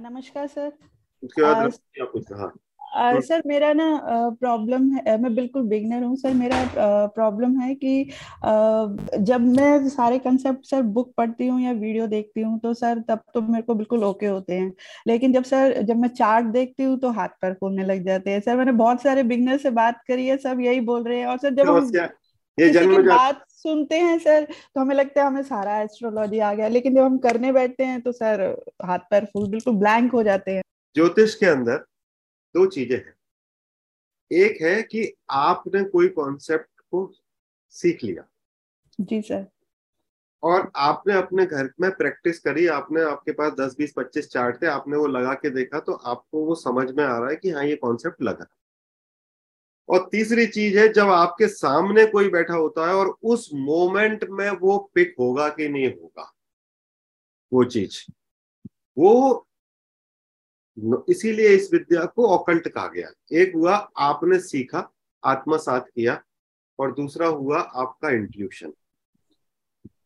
नमस्कार सर। उसके बाद हाँ हम्म। सर मेरा ना प्रॉब्लम है मैं बिल्कुल बिगनर हूँ सर। मेरा प्रॉब्लम है कि जब मैं सारे कंसेप्ट सर बुक पढ़ती हूँ या वीडियो देखती हूँ तो सर तब तो मेरे को बिल्कुल ओके होते हैं। लेकिन जब सर जब मैं चार्ट देखती हूँ तो हाथ पर फूलने लग जाते हैं। सर मैंने बहुत सारे बिगनर से बात करी है सब यही बोल रहे हैं। और सर जब हम ये जन्म बात सुनते हैं सर तो हमें लगता है हमें सारा एस्ट्रोलॉजी आ गया लेकिन जब हम करने बैठते हैं तो सर हाथ पैर फूल बिल्कुल ब्लैंक हो जाते हैं। ज्योतिष के अंदर दो चीज़ें हैं। एक है कि आपने कोई कॉन्सेप्ट को सीख लिया। जी सर। और आपने अपने घर में प्रैक्टिस करी आपने आपके पास दस बीस पच्चीस चार्ट थे आपने वो लगा के देखा तो आपको वो समझ में आ रहा है कि हाँ ये कॉन्सेप्ट लगा। और तीसरी चीज़ है, जब आपके सामने कोई बैठा होता है और उस मोमेंट में वो पिक होगा कि नहीं होगा, वो चीज़, वो इसीलिए इस विद्या को ऑकल्ट कहा गया। एक हुआ, आपने सीखा, आत्मसात किया, और दूसरा हुआ आपका इंट्यूशन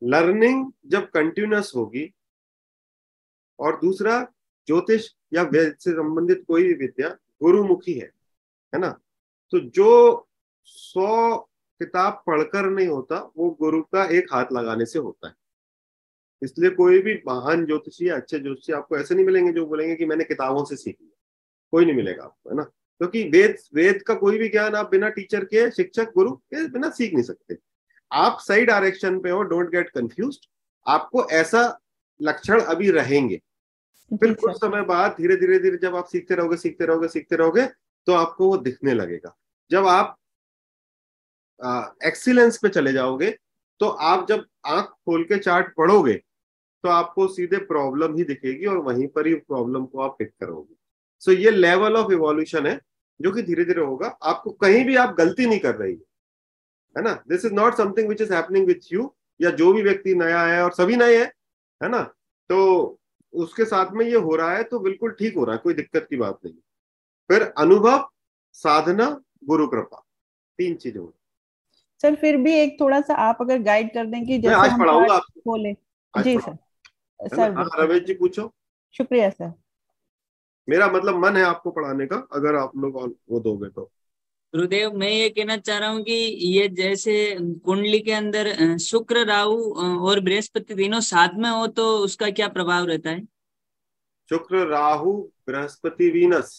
लर्निंग जब कंटिन्यूस होगी, और दूसरा ज्योतिष या वेद से संबंधित कोई भी विद्या गुरुमुखी है है ना? तो जो सौ किताब पढ़कर नहीं होता वो गुरु का एक हाथ लगाने से होता है। इसलिए कोई भी महान ज्योतिषी अच्छे ज्योतिषी आपको ऐसे नहीं मिलेंगे जो बोलेंगे कि मैंने किताबों से सीख लिया। कोई नहीं मिलेगा आपको है ना? क्योंकि तो वेद वेद का कोई भी ज्ञान आप बिना टीचर के शिक्षक गुरु के बिना सीख नहीं सकते। आप सही डायरेक्शन पे हो डोंट गेट कंफ्यूज आपको ऐसा लक्षण अभी रहेंगे। फिर कुछ समय बाद धीरे धीरे धीरे जब आप सीखते रहोगे सीखते रहोगे सीखते रहोगे तो आपको वो दिखने लगेगा। जब आप एक्सीलेंस पे चले जाओगे तो आप जब आँख खोल के चार्ट पढ़ोगे तो आपको सीधे प्रॉब्लम ही दिखेगी और वहीं पर ही प्रॉब्लम को आप पिक करोगे। सो so, ये लेवल ऑफ़ इवोल्यूशन है जो कि धीरे धीरे होगा। आपको कहीं भी आप गलती नहीं कर रही है ना? This is not something which is happening with you या जो भी व्यक्ति नया है और सभी नए हैं है ना? तो उसके साथ में ये हो रहा है तो बिल्कुल ठीक हो रहा है कोई दिक्कत की बात नहीं। फिर अनुभव साधना गुरु कृपा। तीन चीज़ें सर फिर भी एक थोड़ा सा आप अगर गाइड कर दें कि जैसे आज पढ़ाऊँगा बोले। जी सर। सर हाँ रवेश जी पूछो। शुक्रिया सर। मेरा मतलब मन है आपको पढ़ाने का अगर आप लोग वो दोगे तो। गुरुदेव मैं ये कहना चाह रहा हूँ कि ये जैसे कुंडली के अंदर शुक्र राहु और बृहस्पति तीनों साथ में हो तो उसका क्या प्रभाव रहता है? शुक्र राहु बृहस्पति वीनस।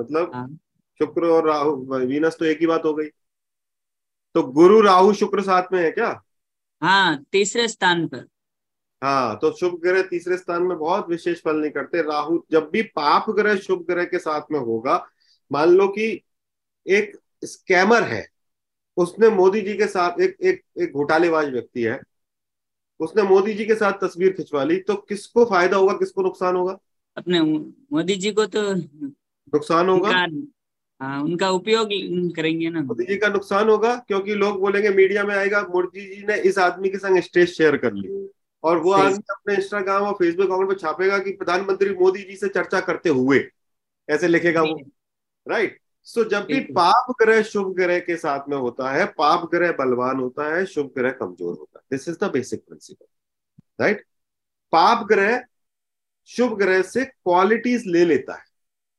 मतलब हाँ। शुक्र और राहु वीनस तो एक ही बात हो गई। तो गुरु राहु शुक्र साथ में है क्या? हाँ तीसरे स्थान पर। हाँ तो शुभ ग्रह तीसरे स्थान में बहुत विशेष फल नहीं करते। राहु जब भी पाप ग्रह शुभ ग्रह के साथ में होगा मान लो कि एक स्कैमर है उसने मोदी जी के साथ एक एक एक घोटालेबाज व्यक्ति है उसने मोदी जी के साथ तस्वीर खिंचवा ली तो किसको फ़ायदा होगा किसको नुकसान होगा? अपने मोदी जी को तो नुकसान होगा? हाँ उनका उपयोग करेंगे ना। मोदी जी का नुकसान होगा क्योंकि लोग बोलेंगे मीडिया में आएगा मोदी जी ने इस आदमी के संग स्टेज शेयर कर ली। और वो आदमी अपने इंस्टाग्राम और फेसबुक अकाउंट पर छापेगा कि प्रधानमंत्री मोदी जी से चर्चा करते हुए ऐसे लिखेगा वो राइट सो जब भी पाप ग्रह शुभ ग्रह के साथ में होता है पाप ग्रह बलवान होता है शुभ ग्रह कमज़ोर होता है। This is the basic principle right पाप ग्रह शुभ ग्रह से क्वालिटीज ले लेता है।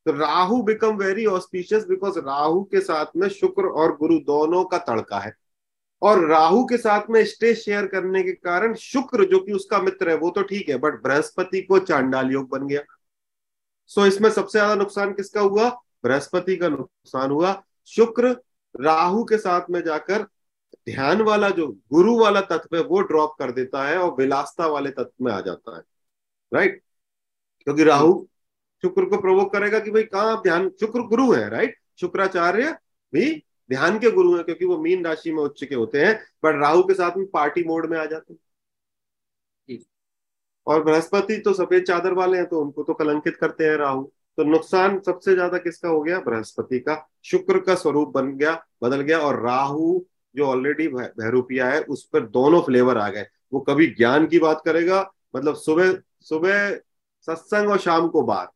तो Rahu become very auspicious because Rahu के साथ में शुक्र और गुरु दोनों का तड़का है। और राहु के साथ में स्टेज शेयर करने के कारण शुक्र जो कि उसका मित्र है, वो तो ठीक है बट बृहस्पति को चांडाल योग बन गया। सो इसमें सबसे ज़्यादा नुकसान किसका हुआ? बृहस्पति का नुकसान हुआ। शुक्र राहु के साथ में जाकर ध्यान वाला जो गुरु वाला तत्व है, वो ड्रॉप कर देता है और विलासता वाले तत्व में आ जाता है। राइट क्योंकि राहु शुक्र को प्रवोक करेगा कि भाई कहाँ आप ध्यान शुक्र गुरु है राइट शुक्राचार्य भी ध्यान के गुरु हैं क्योंकि वो मीन राशि में उच्च के होते हैं बट राहु के साथ में पार्टी मोड में आ जाते हैं। और बृहस्पति तो सफ़ेद चादर वाले हैं तो उनको तो कलंकित करते हैं राहु। तो नुकसान सबसे ज़्यादा किसका हो गया? बृहस्पति का। शुक्र का स्वरूप बन गया बदल गया और राहु जो ऑलरेडी भैरूपिया है उस पर दोनों फ्लेवर आ गए। वो कभी ज्ञान की बात करेगा मतलब सुबह सुबह सत्संग और शाम को बात।